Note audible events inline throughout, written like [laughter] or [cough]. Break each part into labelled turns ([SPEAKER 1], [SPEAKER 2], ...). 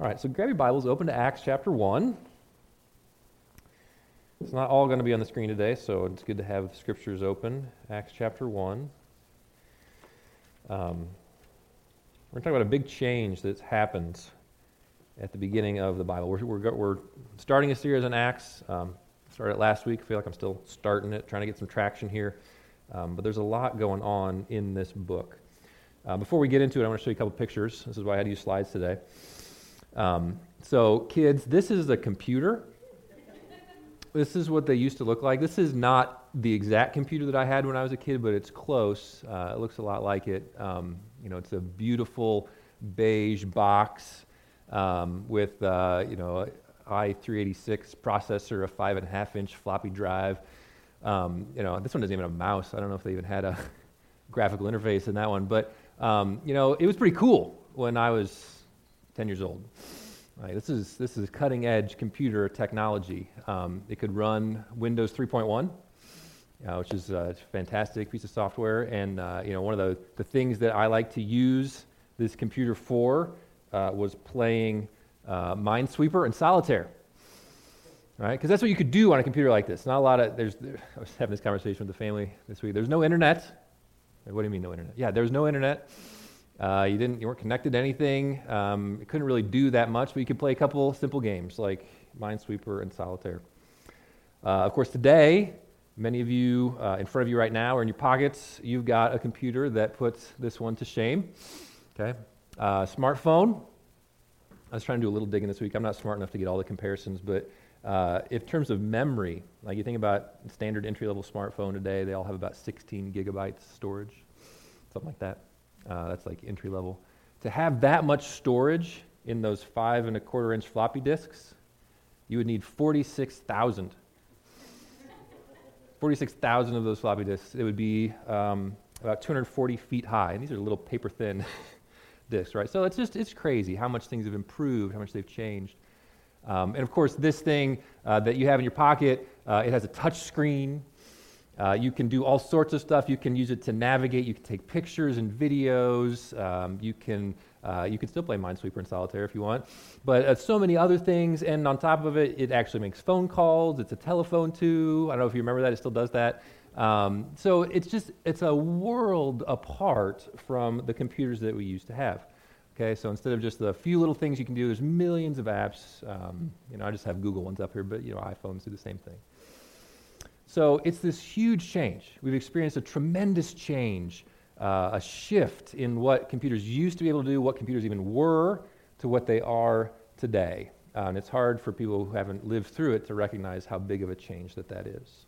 [SPEAKER 1] All right, so grab your Bibles, open to Acts chapter 1. It's not all going to be on the screen today, so it's good to have scriptures open. Acts chapter 1. Um, we're going to talk about a big change that's happened at the beginning of the Bible. We're, we're, we're starting a series on Acts. Um, started last week. I feel like I'm still starting it, trying to get some traction here. Um, but there's a lot going on in this book. Uh, before we get into it, I want to show you a couple pictures. This is why I had to use slides today. Um, so, kids, this is a computer. This is what they used to look like. This is not the exact computer that I had when I was a kid, but it's close. Uh, it looks a lot like it. Um, you know, it's a beautiful beige box um, with, uh, you know, i386 processor, a five and a half inch floppy drive. Um, you know, this one doesn't even have a mouse. I don't know if they even had a [laughs] graphical interface in that one, but um, you know, it was pretty cool when I was 10 years old. This is this is cutting edge computer technology. Um, it could run Windows 3.1, uh, which is a fantastic piece of software. And uh, you know, one of the, the things that I like to use this computer for uh, was playing uh, Minesweeper and Solitaire. Right, because that's what you could do on a computer like this. Not a lot of there's. There, [laughs] I was having this conversation with the family this week. There's no internet. What do you mean no internet? Yeah, there's no internet. Uh, you didn't, you weren't connected to anything. Um, you couldn't really do that much, but you could play a couple simple games like Minesweeper and Solitaire. Uh, of course, today, many of you uh, in front of you right now or in your pockets, you've got a computer that puts this one to shame. Okay, uh, smartphone. I was trying to do a little digging this week. I'm not smart enough to get all the comparisons, but uh, in terms of memory, like you think about standard entry level smartphone today, they all have about 16 gigabytes storage, something like that. Uh, that's like entry level. To have that much storage in those five and a quarter inch floppy disks, you would need 46,000. 46,000 of those floppy disks. It would be um, about 240 feet high. And these are little paper thin [laughs] disks, right? So it's just, it's crazy how much things have improved, how much they've changed. Um, and of course, this thing uh, that you have in your pocket, uh, it has a touch screen. Uh, you can do all sorts of stuff. You can use it to navigate. You can take pictures and videos. Um, you can uh, you can still play Minesweeper and Solitaire if you want, but uh, so many other things. And on top of it, it actually makes phone calls. It's a telephone too. I don't know if you remember that. It still does that. Um, so it's just it's a world apart from the computers that we used to have. Okay, so instead of just the few little things you can do, there's millions of apps. Um, you know, I just have Google ones up here, but you know, iPhones do the same thing. So it's this huge change. We've experienced a tremendous change, uh, a shift in what computers used to be able to do, what computers even were, to what they are today. Uh, and it's hard for people who haven't lived through it to recognize how big of a change that that is.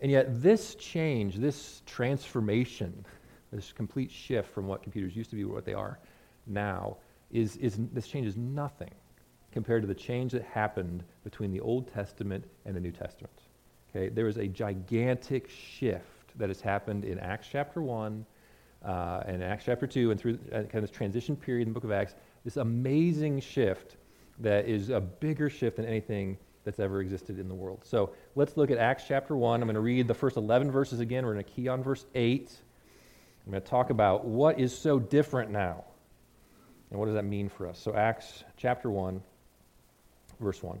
[SPEAKER 1] And yet, this change, this transformation, this complete shift from what computers used to be to what they are now, is, is, this change is nothing compared to the change that happened between the Old Testament and the New Testament. Okay, there is a gigantic shift that has happened in Acts chapter 1 uh, and Acts chapter 2 and through uh, kind of this transition period in the book of Acts, this amazing shift that is a bigger shift than anything that's ever existed in the world. So let's look at Acts chapter 1. I'm going to read the first 11 verses again. We're going to key on verse 8. I'm going to talk about what is so different now and what does that mean for us. So, Acts chapter 1, verse 1.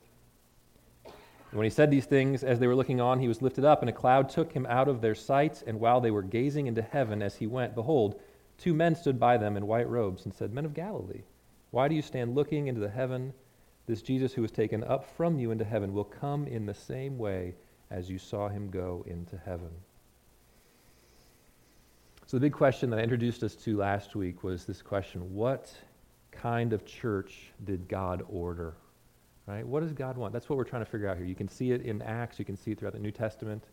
[SPEAKER 1] And when he said these things, as they were looking on, he was lifted up, and a cloud took him out of their sight. And while they were gazing into heaven as he went, behold, two men stood by them in white robes and said, Men of Galilee, why do you stand looking into the heaven? This Jesus who was taken up from you into heaven will come in the same way as you saw him go into heaven. So, the big question that I introduced us to last week was this question What kind of church did God order? Right? What does God want? That's what we're trying to figure out here. You can see it in Acts, you can see it throughout the New Testament.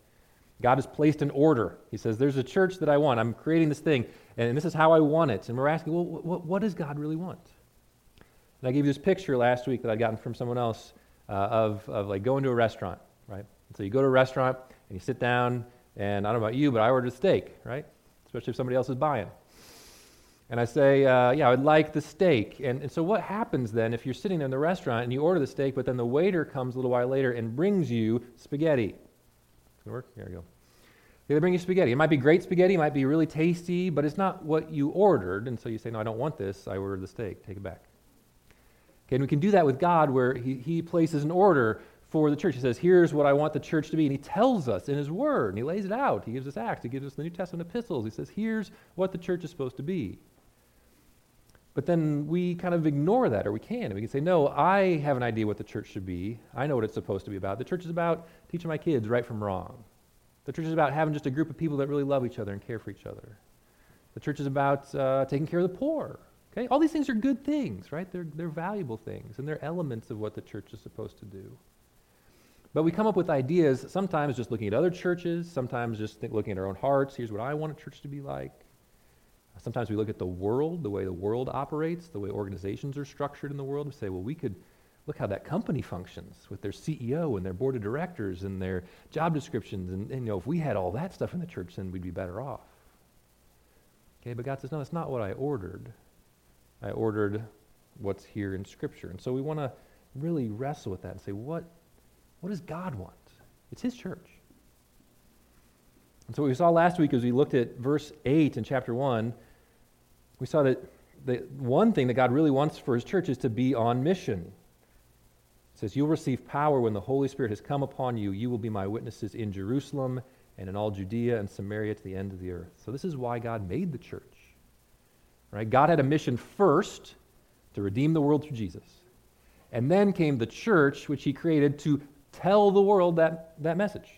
[SPEAKER 1] God has placed an order. He says, There's a church that I want. I'm creating this thing, and this is how I want it. And we're asking, Well, what, what does God really want? And I gave you this picture last week that I'd gotten from someone else uh, of, of like going to a restaurant, right? So you go to a restaurant and you sit down, and I don't know about you, but I ordered a steak, right? Especially if somebody else is buying. And I say, uh, yeah, I would like the steak. And, and so what happens then if you're sitting there in the restaurant and you order the steak, but then the waiter comes a little while later and brings you spaghetti? Going to work? There you go. They bring you spaghetti. It might be great spaghetti, it might be really tasty, but it's not what you ordered. And so you say, no, I don't want this. I ordered the steak. Take it back. Okay, and we can do that with God where he, he places an order for the church. He says, here's what I want the church to be. And he tells us in his word, and he lays it out. He gives us Acts, he gives us the New Testament epistles. He says, here's what the church is supposed to be. But then we kind of ignore that, or we can. And we can say, no, I have an idea what the church should be. I know what it's supposed to be about. The church is about teaching my kids right from wrong. The church is about having just a group of people that really love each other and care for each other. The church is about uh, taking care of the poor. Okay? All these things are good things, right? They're, they're valuable things, and they're elements of what the church is supposed to do. But we come up with ideas, sometimes just looking at other churches, sometimes just think, looking at our own hearts. Here's what I want a church to be like. Sometimes we look at the world, the way the world operates, the way organizations are structured in the world, and say, well, we could look how that company functions with their CEO and their board of directors and their job descriptions. And, and you know, if we had all that stuff in the church, then we'd be better off. Okay, but God says, no, that's not what I ordered. I ordered what's here in Scripture. And so we want to really wrestle with that and say, what, what does God want? It's His church. And so what we saw last week as we looked at verse 8 in chapter 1 we saw that the one thing that God really wants for his church is to be on mission. It says, You'll receive power when the Holy Spirit has come upon you. You will be my witnesses in Jerusalem and in all Judea and Samaria to the end of the earth. So, this is why God made the church. Right? God had a mission first to redeem the world through Jesus. And then came the church, which he created to tell the world that, that message.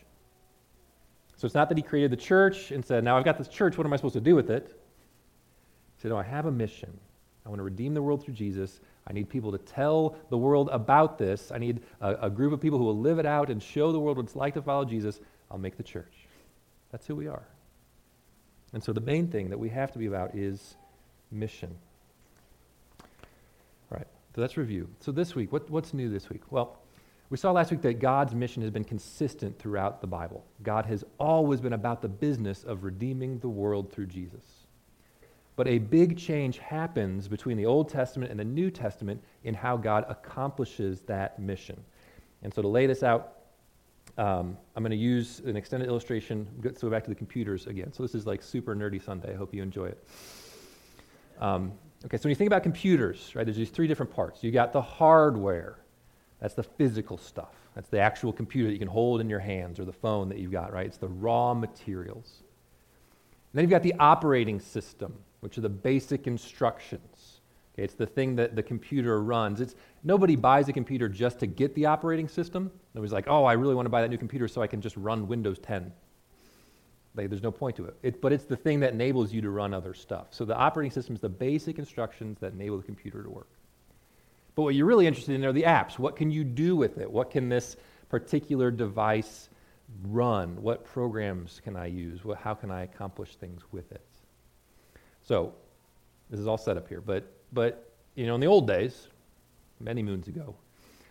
[SPEAKER 1] So, it's not that he created the church and said, Now I've got this church, what am I supposed to do with it? Said, No, I have a mission. I want to redeem the world through Jesus. I need people to tell the world about this. I need a, a, group of people who will live it out and show the world what it's like to follow Jesus. I'll make the church. That's who we are. And so the main thing that we have to be about is mission. All right, so that's review. So this week, what, what's new this week? Well, we saw last week that God's mission has been consistent throughout the Bible. God has always been about the business of redeeming the world through Jesus. But a big change happens between the Old Testament and the New Testament in how God accomplishes that mission. And so to lay this out, um, I'm going to use an extended illustration. Go back to the computers again. So this is like super nerdy Sunday. I hope you enjoy it. Um, okay, so when you think about computers, right, there's these three different parts. You got the hardware. That's the physical stuff. That's the actual computer that you can hold in your hands or the phone that you've got, right? It's the raw materials. And then you've got the operating system which are the basic instructions. Okay, it's the thing that the computer runs. It's, nobody buys a computer just to get the operating system. Nobody's like, oh, I really want to buy that new computer so I can just run Windows 10. Like, there's no point to it. it. But it's the thing that enables you to run other stuff. So the operating system is the basic instructions that enable the computer to work. But what you're really interested in are the apps. What can you do with it? What can this particular device run? What programs can I use? What, how can I accomplish things with it? So this is all set up here. But, but you know, in the old days, many moons ago,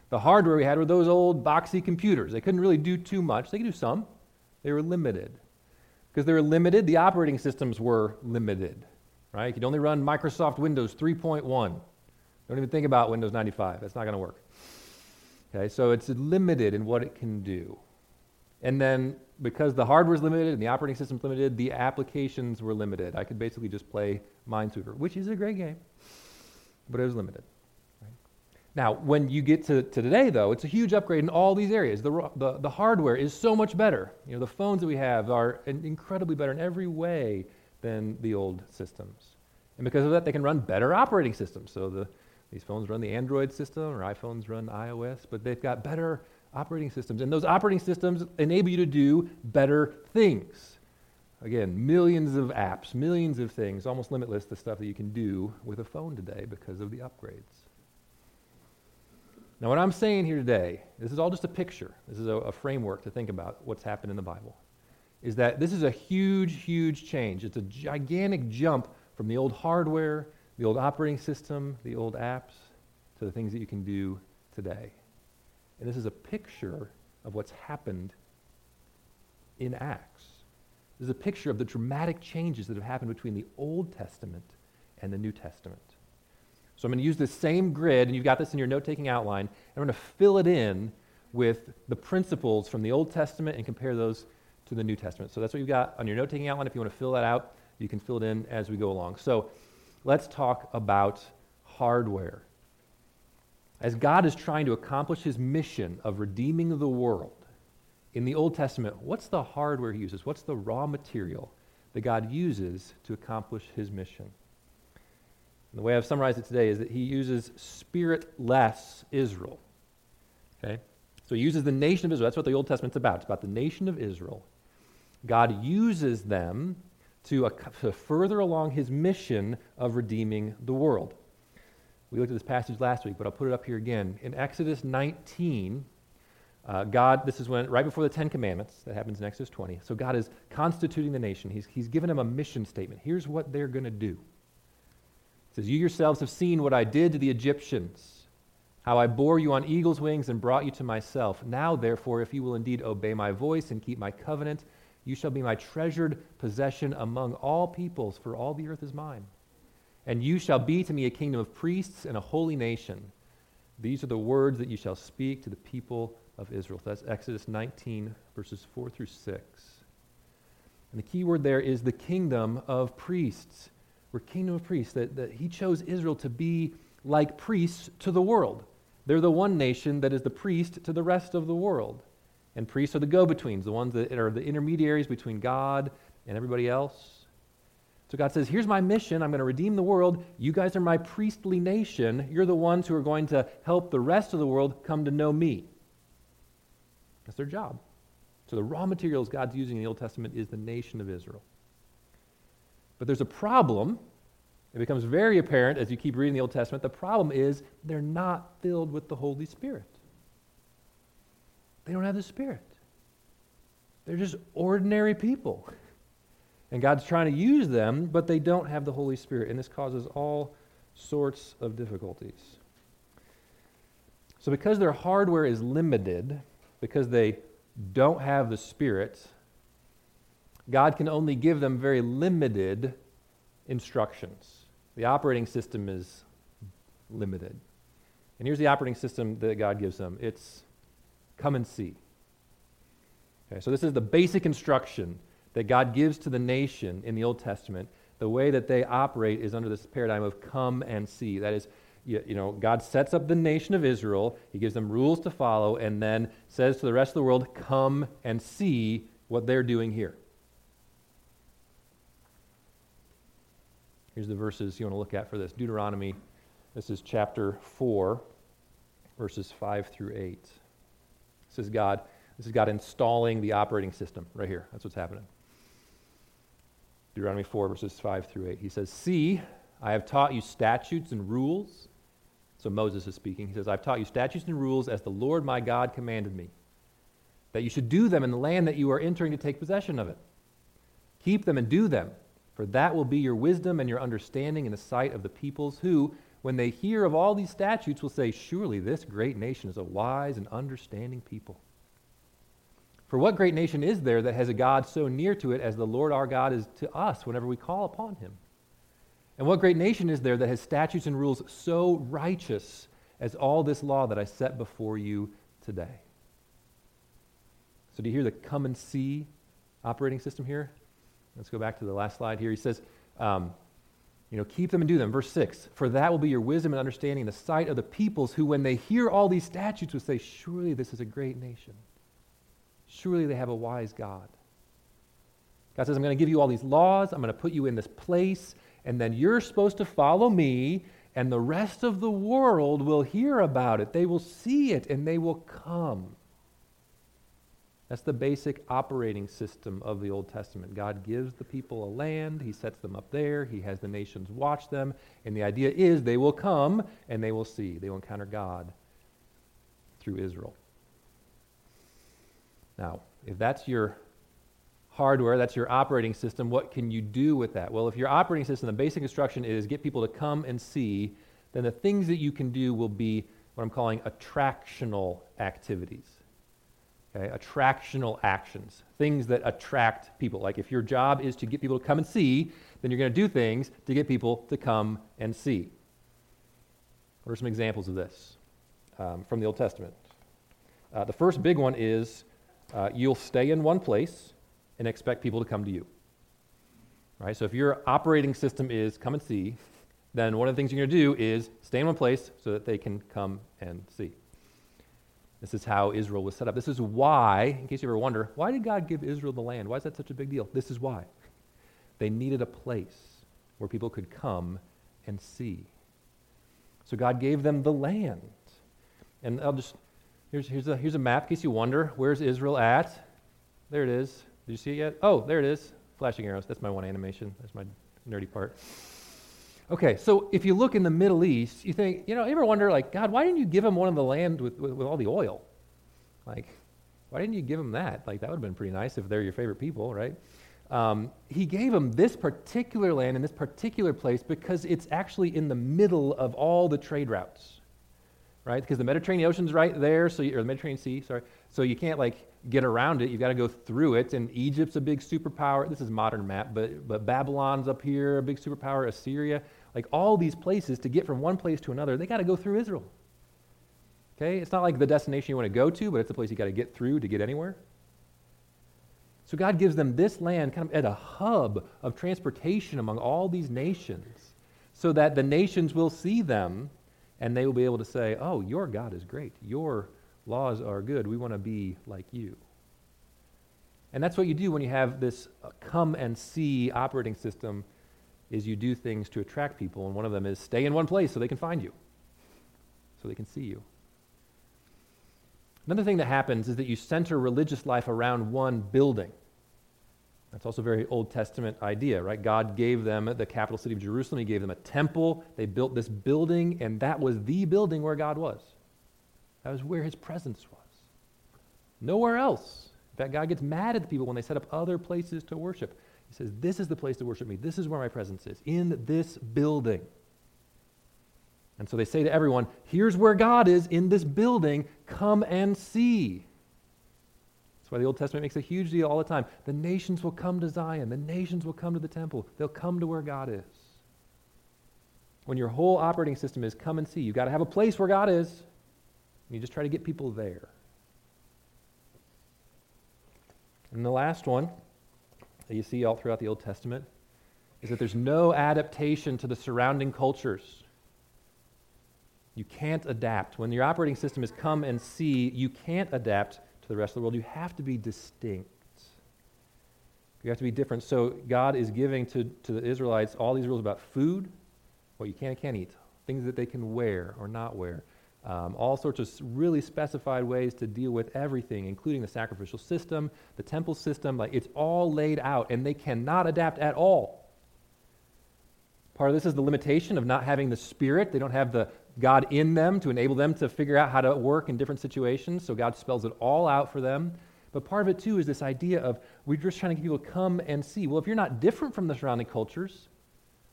[SPEAKER 1] the hardware we had were those old boxy computers. They couldn't really do too much. They could do some. They were limited. Because they were limited, the operating systems were limited. Right? You could only run Microsoft Windows 3.1. Don't even think about Windows 95. That's not going to work. Okay, so it's limited in what it can do. And then because the hardware is limited and the operating system is limited, the applications were limited. I could basically just play Minesweeper, which is a great game, but it was limited. Right? Now, when you get to, to today, though, it's a huge upgrade in all these areas. The, the, the hardware is so much better. You know, the phones that we have are incredibly better in every way than the old systems. And because of that, they can run better operating systems. So the, These phones run the Android system, or iPhones run iOS, but they've got better operating systems. And those operating systems enable you to do better things. Again, millions of apps, millions of things, almost limitless the stuff that you can do with a phone today because of the upgrades. Now, what I'm saying here today, this is all just a picture, this is a, a framework to think about what's happened in the Bible, is that this is a huge, huge change. It's a gigantic jump from the old hardware, the old operating system, the old apps, to the things that you can do today. And this is a picture of what's happened in Acts. This is a picture of the dramatic changes that have happened between the Old Testament and the New Testament. So I'm going to use this same grid, and you've got this in your note taking outline, and I'm going to fill it in with the principles from the Old Testament and compare those to the New Testament. So that's what you've got on your note taking outline. If you want to fill that out, you can fill it in as we go along. So let's talk about hardware. As God is trying to accomplish his mission of redeeming the world, in the Old Testament, what's the hardware he uses? What's the raw material that God uses to accomplish his mission? And the way I've summarized it today is that he uses spiritless Israel. Okay? So he uses the nation of Israel. That's what the Old Testament's about. It's about the nation of Israel. God uses them to, to further along his mission of redeeming the world. We looked at this passage last week, but I'll put it up here again. In Exodus 19, uh, God, this is when, right before the Ten Commandments, that happens in Exodus 20. So God is constituting the nation. He's, he's given them a mission statement. Here's what they're going to do. It says, You yourselves have seen what I did to the Egyptians, how I bore you on eagle's wings and brought you to myself. Now, therefore, if you will indeed obey my voice and keep my covenant, you shall be my treasured possession among all peoples, for all the earth is mine. And you shall be to me a kingdom of priests and a holy nation. These are the words that you shall speak to the people of Israel. That's Exodus 19, verses 4 through 6. And the key word there is the kingdom of priests. We're kingdom of priests, that, that he chose Israel to be like priests to the world. They're the one nation that is the priest to the rest of the world. And priests are the go betweens, the ones that are the intermediaries between God and everybody else. So God says, Here's my mission. I'm going to redeem the world. You guys are my priestly nation. You're the ones who are going to help the rest of the world come to know me. That's their job. So the raw materials God's using in the Old Testament is the nation of Israel. But there's a problem. It becomes very apparent as you keep reading the Old Testament. The problem is they're not filled with the Holy Spirit. They don't have the Spirit. They're just ordinary people. And God's trying to use them, but they don't have the Holy Spirit. And this causes all sorts of difficulties. So, because their hardware is limited, because they don't have the Spirit, God can only give them very limited instructions. The operating system is limited. And here's the operating system that God gives them it's come and see. Okay, so this is the basic instruction that God gives to the nation in the Old Testament, the way that they operate is under this paradigm of come and see. That is, you, you, know, God sets up the nation of Israel, He gives them rules to follow, and then says to the rest of the world, come and see what they're doing here. Here's the verses you want to look at for this Deuteronomy, this is chapter 4, verses 5 through 8. This is God. This is God installing the operating system right here. That's what's happening. Deuteronomy 4, verses 5 through 8. He says, See, I have taught you statutes and rules. So Moses is speaking. He says, I've taught you statutes and rules as the Lord my God commanded me, that you should do them in the land that you are entering to take possession of it. Keep them and do them, for that will be your wisdom and your understanding in the sight of the peoples who, when they hear of all these statutes, will say, Surely this great nation is a wise and understanding people. For what great nation is there that has a God so near to it as the Lord our God is to us whenever we call upon him? And what great nation is there that has statutes and rules so righteous as all this law that I set before you today? So, do you hear the come and see operating system here? Let's go back to the last slide here. He says, um, you know, keep them and do them. Verse 6 For that will be your wisdom and understanding in the sight of the peoples who, when they hear all these statutes, will say, Surely this is a great nation. Surely they have a wise God. God says, I'm going to give you all these laws. I'm going to put you in this place. And then you're supposed to follow me. and the rest of the world will hear about it. They will see it and they will come. That's the basic operating system of the Old Testament. God gives the people a land, He sets them up there, He has the nations watch them, and the idea is they will come and they will see. They will encounter God through Israel. Now, if that's your hardware, that's your operating system, what can you do with that? Well, if your operating system, the basic instruction is get people to come and see, then the things that you can do will be what I'm calling attractional activities. Okay, attractional actions, things that attract people. Like if your job is to get people to come and see, then you're going to do things to get people to come and see. What are some examples of this um, from the Old Testament? Uh, the first big one is uh, you'll stay in one place and expect people to come to you. Right? So if your operating system is come and see, then one of the things you're going to do is stay in one place so that they can come and see. This is how Israel was set up. This is why, in case you ever wonder, why did God give Israel the land? Why is that such a big deal? This is why. They needed a place where people could come and see. So God gave them the land. And I'll just, here's, here's, a, here's a map in case you wonder, where's Israel at? There it is. Did you see it yet? Oh, there it is. Flashing arrows. That's my one animation. That's my nerdy part. Okay, so if you look in the Middle East, you think, you know, you ever wonder, like, God, why didn't you give them one of the land with, with, with all the oil? Like, why didn't you give them that? Like, that would have been pretty nice if they're your favorite people, right? Um, he gave them this particular land in this particular place because it's actually in the middle of all the trade routes, right? Because the Mediterranean Ocean's right there, so you, or the Mediterranean Sea, sorry. So you can't like get around it. You've got to go through it. And Egypt's a big superpower. This is modern map, but but Babylon's up here, a big superpower. Assyria, like all these places to get from one place to another, they got to go through Israel. Okay? It's not like the destination you want to go to, but it's the place you got to get through to get anywhere. So God gives them this land kind of at a hub of transportation among all these nations so that the nations will see them and they will be able to say, "Oh, your God is great. Your laws are good. We want to be like you." And that's what you do when you have this uh, come and see operating system is you do things to attract people, and one of them is stay in one place so they can find you, so they can see you. Another thing that happens is that you center religious life around one building. That's also a very Old Testament idea, right? God gave them the capital city of Jerusalem. He gave them a temple. They built this building, and that was the building where God was. That was where his presence was. Nowhere else. In fact, God gets mad at the people when they set up other places to worship. He says, This is the place to worship me. This is where my presence is, in this building. And so they say to everyone, Here's where God is in this building. Come and see. That's why the Old Testament makes a huge deal all the time. The nations will come to Zion, the nations will come to the temple, they'll come to where God is. When your whole operating system is come and see, you've got to have a place where God is. And you just try to get people there. And the last one that you see all throughout the Old Testament is that there's no adaptation to the surrounding cultures. You can't adapt. When your operating system is come and see, you can't adapt the rest of the world. You have to be distinct. You have to be different. So God is giving to, to the Israelites all these rules about food, what you can and can't eat, things that they can wear or not wear, um, all sorts of really specified ways to deal with everything, including the sacrificial system, the temple system. Like it's all laid out, and they cannot adapt at all. Part of this is the limitation of not having the Spirit. They don't have the God in them to enable them to figure out how to work in different situations. So God spells it all out for them. But part of it too is this idea of we're just trying to get people to come and see. Well, if you're not different from the surrounding cultures,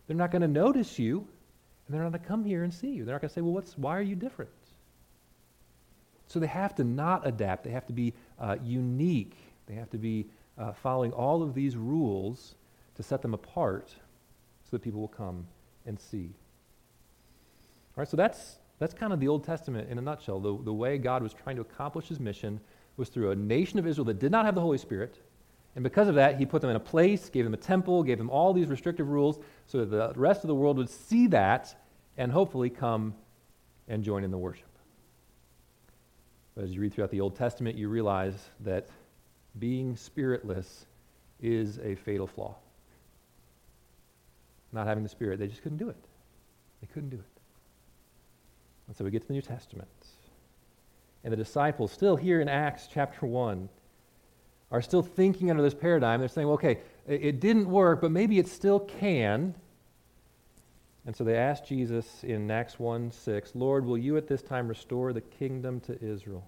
[SPEAKER 1] they're not going to notice you, and they're not going to come here and see you. They're not going to say, "Well, what's why are you different?" So they have to not adapt. They have to be uh, unique. They have to be uh, following all of these rules to set them apart so that people will come and see. Right, so that's, that's kind of the Old Testament in a nutshell. The, the way God was trying to accomplish his mission was through a nation of Israel that did not have the Holy Spirit. And because of that, he put them in a place, gave them a temple, gave them all these restrictive rules so that the rest of the world would see that and hopefully come and join in the worship. But as you read throughout the Old Testament, you realize that being spiritless is a fatal flaw. Not having the Spirit, they just couldn't do it. They couldn't do it. And so we get to the New Testament. And the disciples, still here in Acts chapter 1, are still thinking under this paradigm. They're saying, well, okay, it didn't work, but maybe it still can. And so they asked Jesus in Acts 1 6, Lord, will you at this time restore the kingdom to Israel?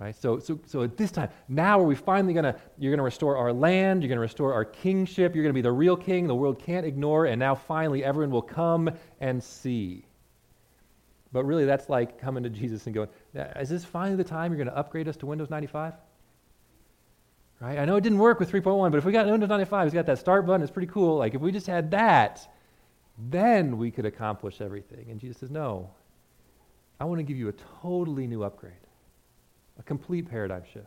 [SPEAKER 1] Right? So, so, so at this time, now are we finally going to, you're going to restore our land, you're going to restore our kingship, you're going to be the real king the world can't ignore, and now finally everyone will come and see. But really, that's like coming to Jesus and going, is this finally the time you're going to upgrade us to Windows 95? Right? I know it didn't work with 3.1, but if we got Windows 95, it's got that start button, it's pretty cool. Like if we just had that, then we could accomplish everything. And Jesus says, No, I want to give you a totally new upgrade, a complete paradigm shift.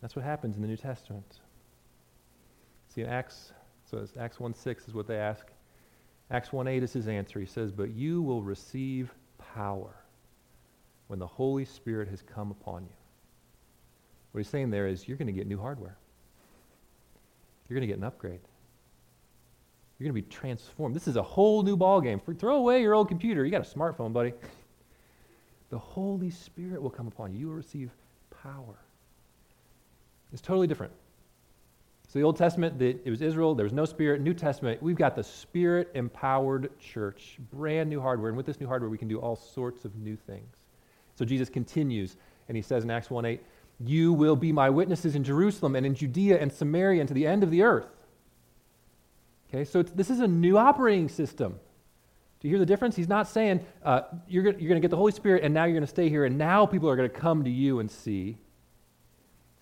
[SPEAKER 1] That's what happens in the New Testament. See, in Acts, so Acts 1 6 is what they ask. Acts 1 8 is his answer. He says, But you will receive power when the Holy Spirit has come upon you. What he's saying there is, you're going to get new hardware. You're going to get an upgrade. You're going to be transformed. This is a whole new ballgame. Throw away your old computer. You got a smartphone, buddy. The Holy Spirit will come upon you. You will receive power. It's totally different. So the Old Testament, it was Israel. There was no Spirit. New Testament, we've got the Spirit-empowered church, brand new hardware. And with this new hardware, we can do all sorts of new things. So Jesus continues, and he says in Acts 1 8, You will be my witnesses in Jerusalem and in Judea and Samaria and to the end of the earth. Okay, so this is a new operating system. Do you hear the difference? He's not saying uh, you're going to get the Holy Spirit and now you're going to stay here and now people are going to come to you and see.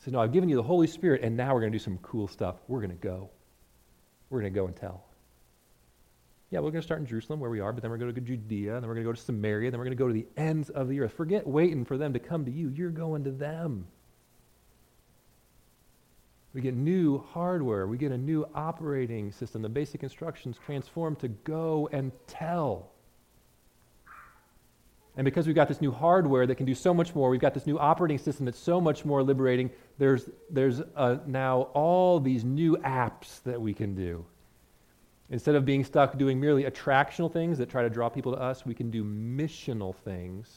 [SPEAKER 1] Said, No, I've given you the Holy Spirit and now we're going to do some cool stuff. We're going to go. We're going to go and tell. Yeah, we're going to start in Jerusalem where we are, but then we're going to go to Judea, and then we're going to go to Samaria, then we're going to go to the ends of the earth. Forget waiting for them to come to you. You're going to them. We get new hardware. We get a new operating system. The basic instructions transform to go and tell. And because we've got this new hardware that can do so much more, we've got this new operating system that's so much more liberating, there's, there's uh, now all these new apps that we can do. Instead of being stuck doing merely attractional things that try to draw people to us, we can do missional things.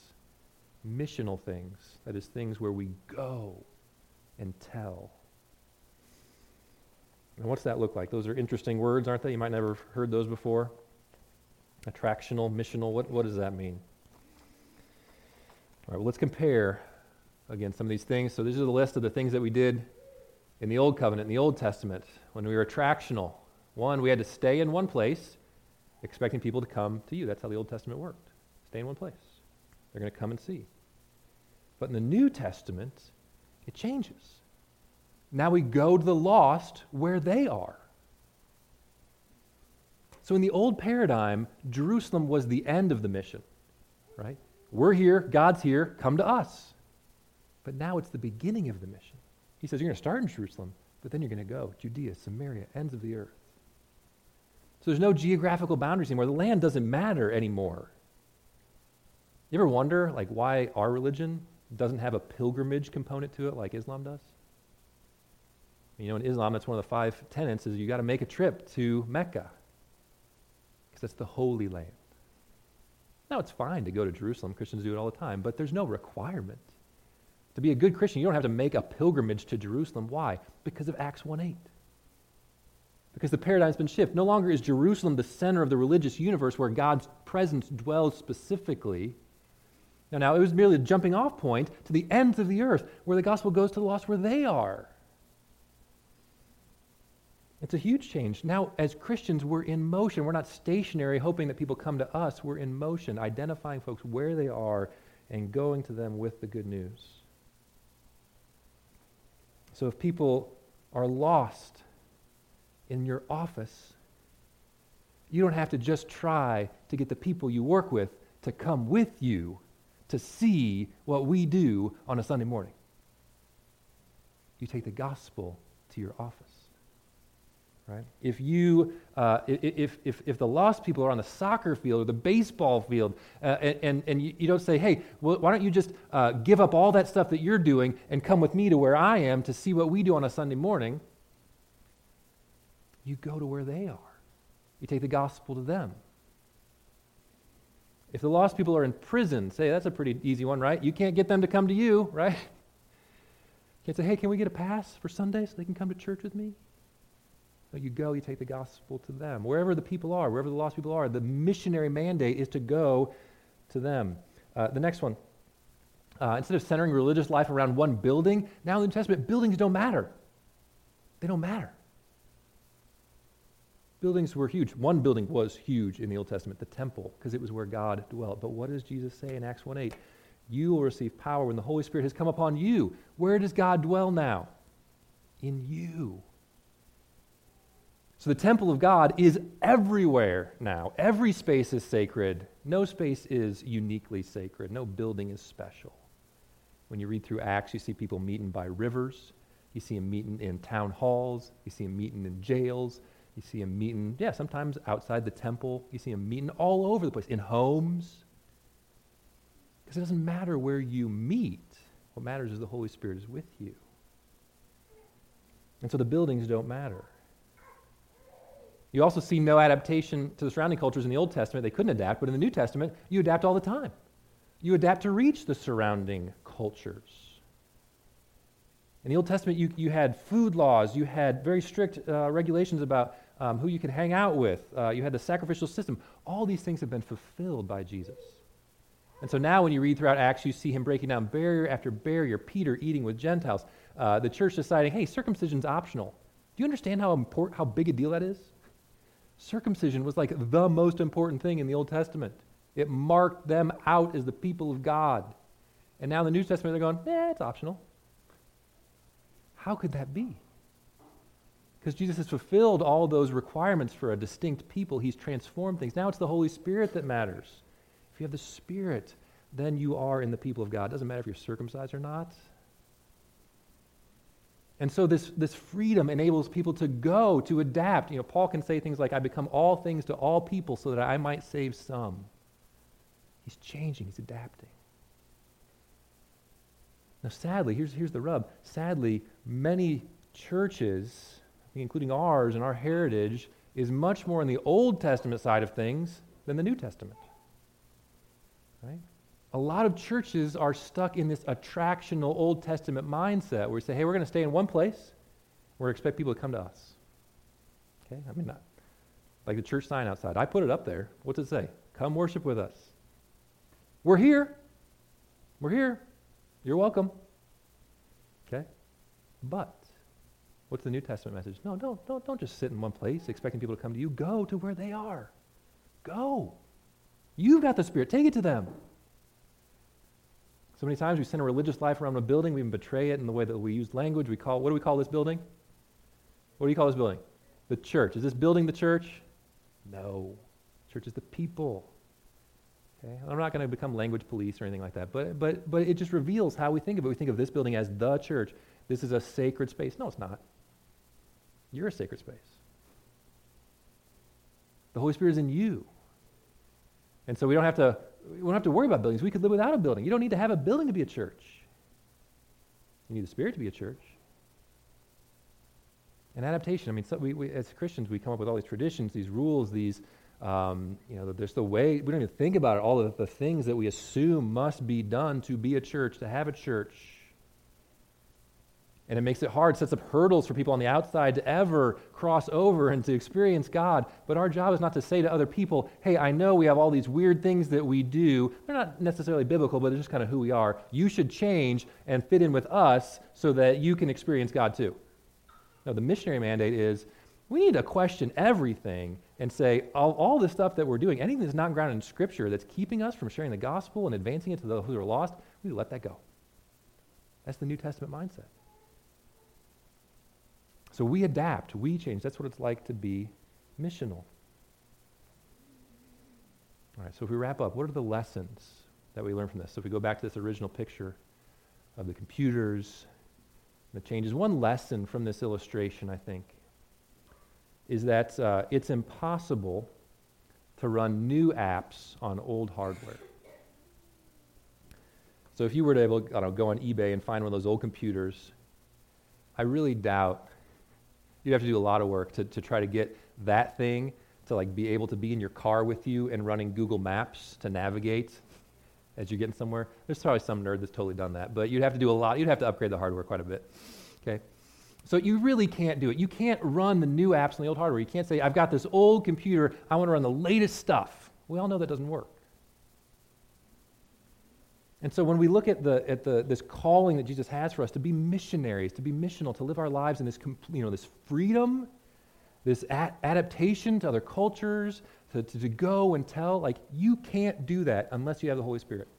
[SPEAKER 1] Missional things. That is, things where we go and tell. And what's that look like? Those are interesting words, aren't they? You might never have heard those before. Attractional, missional, what, what does that mean? All right, well, let's compare, again, some of these things. So, these are the list of the things that we did in the Old Covenant, in the Old Testament, when we were attractional. One, we had to stay in one place, expecting people to come to you. That's how the Old Testament worked. Stay in one place. They're going to come and see. But in the New Testament, it changes. Now we go to the lost where they are. So in the old paradigm, Jerusalem was the end of the mission, right? We're here, God's here, come to us. But now it's the beginning of the mission. He says, You're going to start in Jerusalem, but then you're going to go Judea, Samaria, ends of the earth. So there's no geographical boundaries anymore. The land doesn't matter anymore. You ever wonder, like, why our religion doesn't have a pilgrimage component to it like Islam does? You know, in Islam, that's one of the five tenets is you got to make a trip to Mecca because that's the holy land. Now, it's fine to go to Jerusalem. Christians do it all the time, but there's no requirement. To be a good Christian, you don't have to make a pilgrimage to Jerusalem. Why? Because of Acts 1 8. Because the paradigm's been shifted. No longer is Jerusalem the center of the religious universe where God's presence dwells specifically. Now, now, it was merely a jumping off point to the ends of the earth where the gospel goes to the lost where they are. It's a huge change. Now, as Christians, we're in motion. We're not stationary, hoping that people come to us. We're in motion, identifying folks where they are and going to them with the good news. So if people are lost in your office, you don't have to just try to get the people you work with to come with you to see what we do on a Sunday morning. You take the gospel to your office. Right? If you, uh, if, if, if the lost people are on the soccer field or the baseball field, uh, and, and you, you, don't say, hey, well, why don't you just uh, give up all that stuff that you're doing and come with me to where I am to see what we do on a Sunday morning, you go to where they are. You take the gospel to them. If the lost people are in prison, say that's a pretty easy one, right? You can't get them to come to you, [laughs] right? You can't say, hey, can we get a pass for Sunday so they can come to church with me? You go, you take the gospel to them. Wherever the people are, wherever the lost people are, the missionary mandate is to go to them. Uh, the next one. Uh, instead of centering religious life around one building, now in the New Testament, buildings don't matter. They don't matter. Buildings were huge. One building was huge in the Old Testament, the temple, because it was where God dwelt. But what does Jesus say in Acts 1 8? You will receive power when the Holy Spirit has come upon you. Where does God dwell now? In you. So the temple of God is everywhere now. Every space is sacred. No space is uniquely sacred. No building is special. When you read through Acts, you see people meeting by rivers. You see them meeting in town halls. You see them meeting in jails. You see them meeting, yeah, sometimes outside the temple. You see them meeting all over the place, in homes. Because it doesn't matter where you meet. What matters is the Holy Spirit is with you. And so the buildings don't matter. You also see no adaptation to the surrounding cultures in the Old Testament. They couldn't adapt, but in the New Testament, you adapt all the time. You adapt to reach the surrounding cultures. In the Old Testament, you, you had food laws, you had very strict uh, regulations about um, who you could hang out with, uh, you had the sacrificial system. All these things have been fulfilled by Jesus. And so now, when you read throughout Acts, you see him breaking down barrier after barrier, Peter eating with Gentiles, uh, the church deciding, hey, circumcision's optional. Do you understand how, important, how big a deal that is? Circumcision was like the most important thing in the Old Testament. It marked them out as the people of God. And now in the New Testament, they're going, eh, it's optional. How could that be? Because Jesus has fulfilled all those requirements for a distinct people. He's transformed things. Now it's the Holy Spirit that matters. If you have the Spirit, then you are in the people of God. It doesn't matter if you're circumcised or not. And so this, this freedom enables people to go, to adapt. You know, Paul can say things like, I become all things to all people so that I might save some. He's changing, he's adapting. Now, sadly, here's, here's the rub. Sadly, many churches, including ours and our heritage, is much more in the Old Testament side of things than the New Testament. A lot of churches are stuck in this attractional Old Testament mindset where we say, hey, we're going to stay in one place. We're expect people to come to us. Okay? I mean, not like the church sign outside. I put it up there. What's it say? Come worship with us. We're here. We're here. You're welcome. Okay? But what's the New Testament message? No, don't, don't, don't just sit in one place expecting people to come to you. Go to where they are. Go. You've got the Spirit. Take it to them. So many times we send a religious life around a building, we even betray it in the way that we use language. We call what do we call this building? What do you call this building? The church. Is this building the church? No. Church is the people. Okay? I'm not going to become language police or anything like that, but, but, but it just reveals how we think of it. We think of this building as the church. This is a sacred space. No, it's not. You're a sacred space. The Holy Spirit is in you. And so we don't have to we don't have to worry about buildings. We could live without a building. You don't need to have a building to be a church. You need the Spirit to be a church. And adaptation. I mean, so we, we, as Christians, we come up with all these traditions, these rules, these um, you know, there's the way, we don't even think about it, all of the things that we assume must be done to be a church, to have a church. And it makes it hard, sets up hurdles for people on the outside to ever cross over and to experience God. But our job is not to say to other people, hey, I know we have all these weird things that we do. They're not necessarily biblical, but they're just kind of who we are. You should change and fit in with us so that you can experience God too. No, the missionary mandate is we need to question everything and say, all, all this stuff that we're doing, anything that's not grounded in Scripture that's keeping us from sharing the gospel and advancing it to those who are lost, we let that go. That's the New Testament mindset. So we adapt, we change. That's what it's like to be missional. All right, so if we wrap up, what are the lessons that we learn from this? So if we go back to this original picture of the computers, the changes, one lesson from this illustration, I think, is that uh, it's impossible to run new apps on old hardware. So if you were to able, know, go on eBay and find one of those old computers, I really doubt you'd have to do a lot of work to, to try to get that thing to like be able to be in your car with you and running Google Maps to navigate as you're getting somewhere. There's probably some nerd that's totally done that, but you'd have to do a lot. You'd have to upgrade the hardware quite a bit. Okay? So you really can't do it. You can't run the new apps on the old hardware. You can't say, I've got this old computer, I want to run the latest stuff. We all know that doesn't work. And so when we look at, the, at the, this calling that Jesus has for us to be missionaries, to be missional, to live our lives in this, you know, this freedom, this adaptation to other cultures, to, to, to go and tell, like, you can't do that unless you have the Holy Spirit.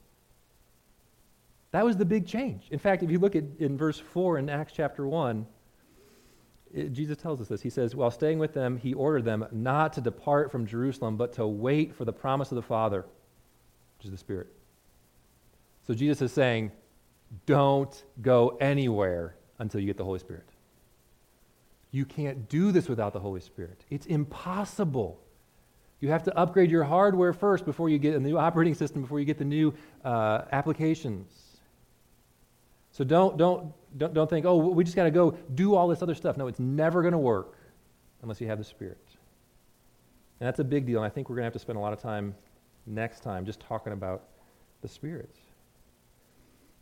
[SPEAKER 1] That was the big change. In fact, if you look at in verse 4 in Acts chapter 1, it, Jesus tells us this. He says, While staying with them, he ordered them not to depart from Jerusalem, but to wait for the promise of the Father, which is the Spirit. So Jesus is saying, Don't go anywhere until you get the Holy Spirit. You can't do this without the Holy Spirit. It's impossible. You have to upgrade your hardware first before you get a new operating system, before you get the new uh, applications. So don't, don't, don't, don't think, oh, we just got to go do all this other stuff. No, it's never going to work unless you have the Spirit. And that's a big deal. And I think we're going to have to spend a lot of time next time just talking about the Spirit.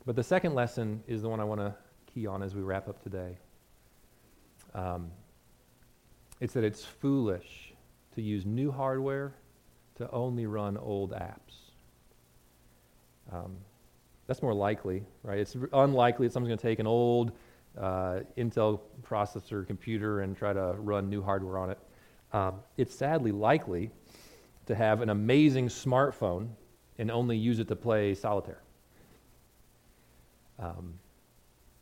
[SPEAKER 1] But the second lesson is the one I want to key on as we wrap up today. Um, it's that it's foolish to use new hardware to only run old apps. Um, that's more likely, right? It's unlikely that someone's going to take an old uh, Intel processor computer and try to run new hardware on it. Um, it's sadly likely to have an amazing smartphone and only use it to play solitaire. Um,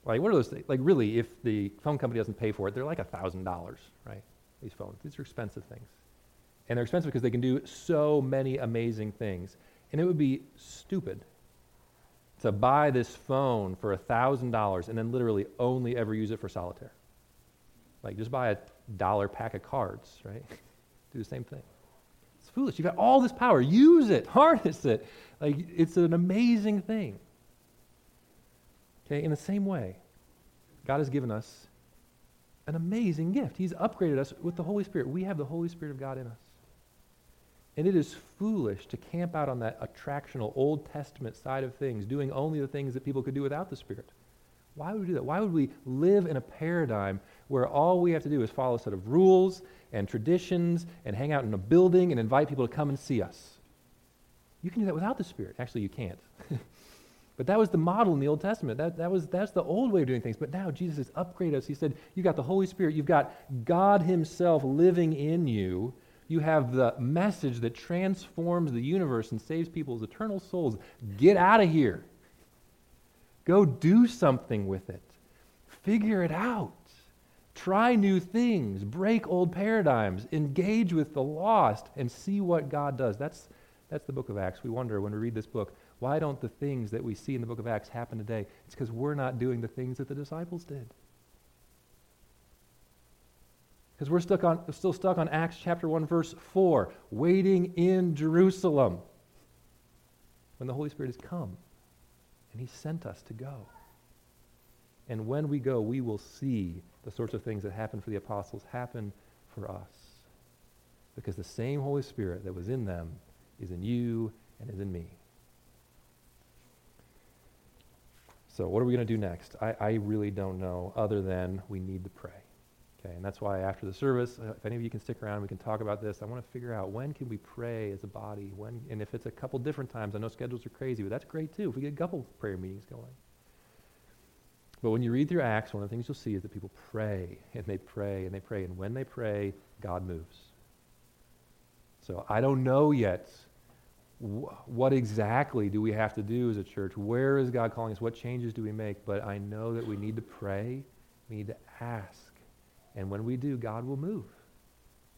[SPEAKER 1] like, what are those things? Like, really, if the phone company doesn't pay for it, they're like $1,000, right? These phones. These are expensive things. And they're expensive because they can do so many amazing things. And it would be stupid to buy this phone for $1,000 and then literally only ever use it for solitaire. Like, just buy a dollar pack of cards, right? [laughs] do the same thing. It's foolish. You've got all this power. Use it, [laughs] harness it. Like, it's an amazing thing. Okay, in the same way, God has given us an amazing gift. He's upgraded us with the Holy Spirit. We have the Holy Spirit of God in us. And it is foolish to camp out on that attractional Old Testament side of things, doing only the things that people could do without the Spirit. Why would we do that? Why would we live in a paradigm where all we have to do is follow a set of rules and traditions and hang out in a building and invite people to come and see us? You can do that without the Spirit. Actually, you can't. [laughs] But that was the model in the Old Testament. That, that was, that's the old way of doing things. But now Jesus has upgraded us. He said, You've got the Holy Spirit, you've got God Himself living in you. You have the message that transforms the universe and saves people's eternal souls. Get out of here. Go do something with it. Figure it out. Try new things. Break old paradigms. Engage with the lost and see what God does. That's, that's the book of Acts. We wonder when we read this book, why don't the things that we see in the book of Acts happen today? It's because we're not doing the things that the disciples did. Because we're stuck on, still stuck on Acts chapter 1, verse 4, waiting in Jerusalem when the Holy Spirit has come and He sent us to go. And when we go, we will see the sorts of things that happened for the apostles happen for us. Because the same Holy Spirit that was in them is in you and is in me. So, what are we going to do next? I, I really don't know, other than we need to pray. Okay, and that's why after the service, uh, if any of you can stick around, we can talk about this. I want to figure out when can we pray as a body. When, and if it's a couple different times, I know schedules are crazy, but that's great too. If we get a couple prayer meetings going. But when you read through Acts, one of the things you'll see is that people pray and they pray and they pray, and when they pray, God moves. So I don't know yet what exactly do we have to do as a church? Where is God calling us? What changes do we make? But I know that we need to pray, we need to ask. And when we do, God will move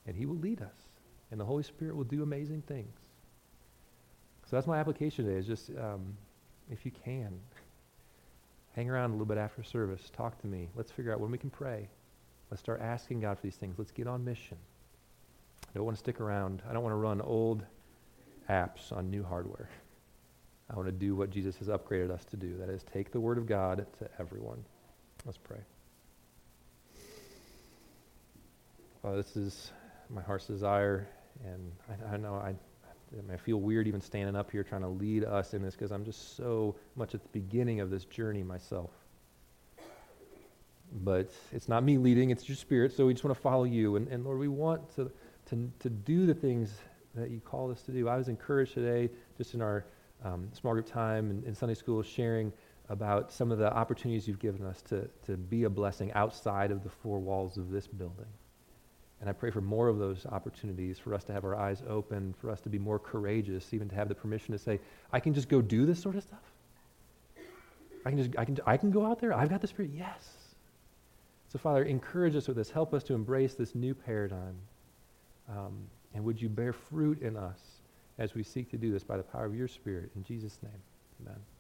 [SPEAKER 1] and He will lead us. And the Holy Spirit will do amazing things. So that's my application today is just, um, if you can, [laughs] hang around a little bit after service. Talk to me. Let's figure out when we can pray. Let's start asking God for these things. Let's get on mission. I don't want to stick around. I don't want to run old apps on new hardware. I want to do what Jesus has upgraded us to do that is, take the Word of God to everyone. Let's pray. Father, this is my heart's desire And I, I know I, I feel weird even standing up here trying to lead us in this because I'm just so much at the beginning of this journey myself. But it's not me leading, it's your spirit, so we just want to follow you. And, and Lord, we want to, to, to do the things that you called us to do. I was encouraged today, just in our um, small group time and in Sunday school, sharing about some of the opportunities you've given us to, to be a blessing outside of the four walls of this building. And I pray for more of those opportunities for us to have our eyes open, for us to be more courageous, even to have the permission to say, I can just go do this sort of stuff. I can just, I can, I can go out there. I've got the Spirit. Yes. So, Father, encourage us with this. Help us to embrace this new paradigm. Um, and would you bear fruit in us as we seek to do this by the power of your Spirit? In Jesus' name, amen.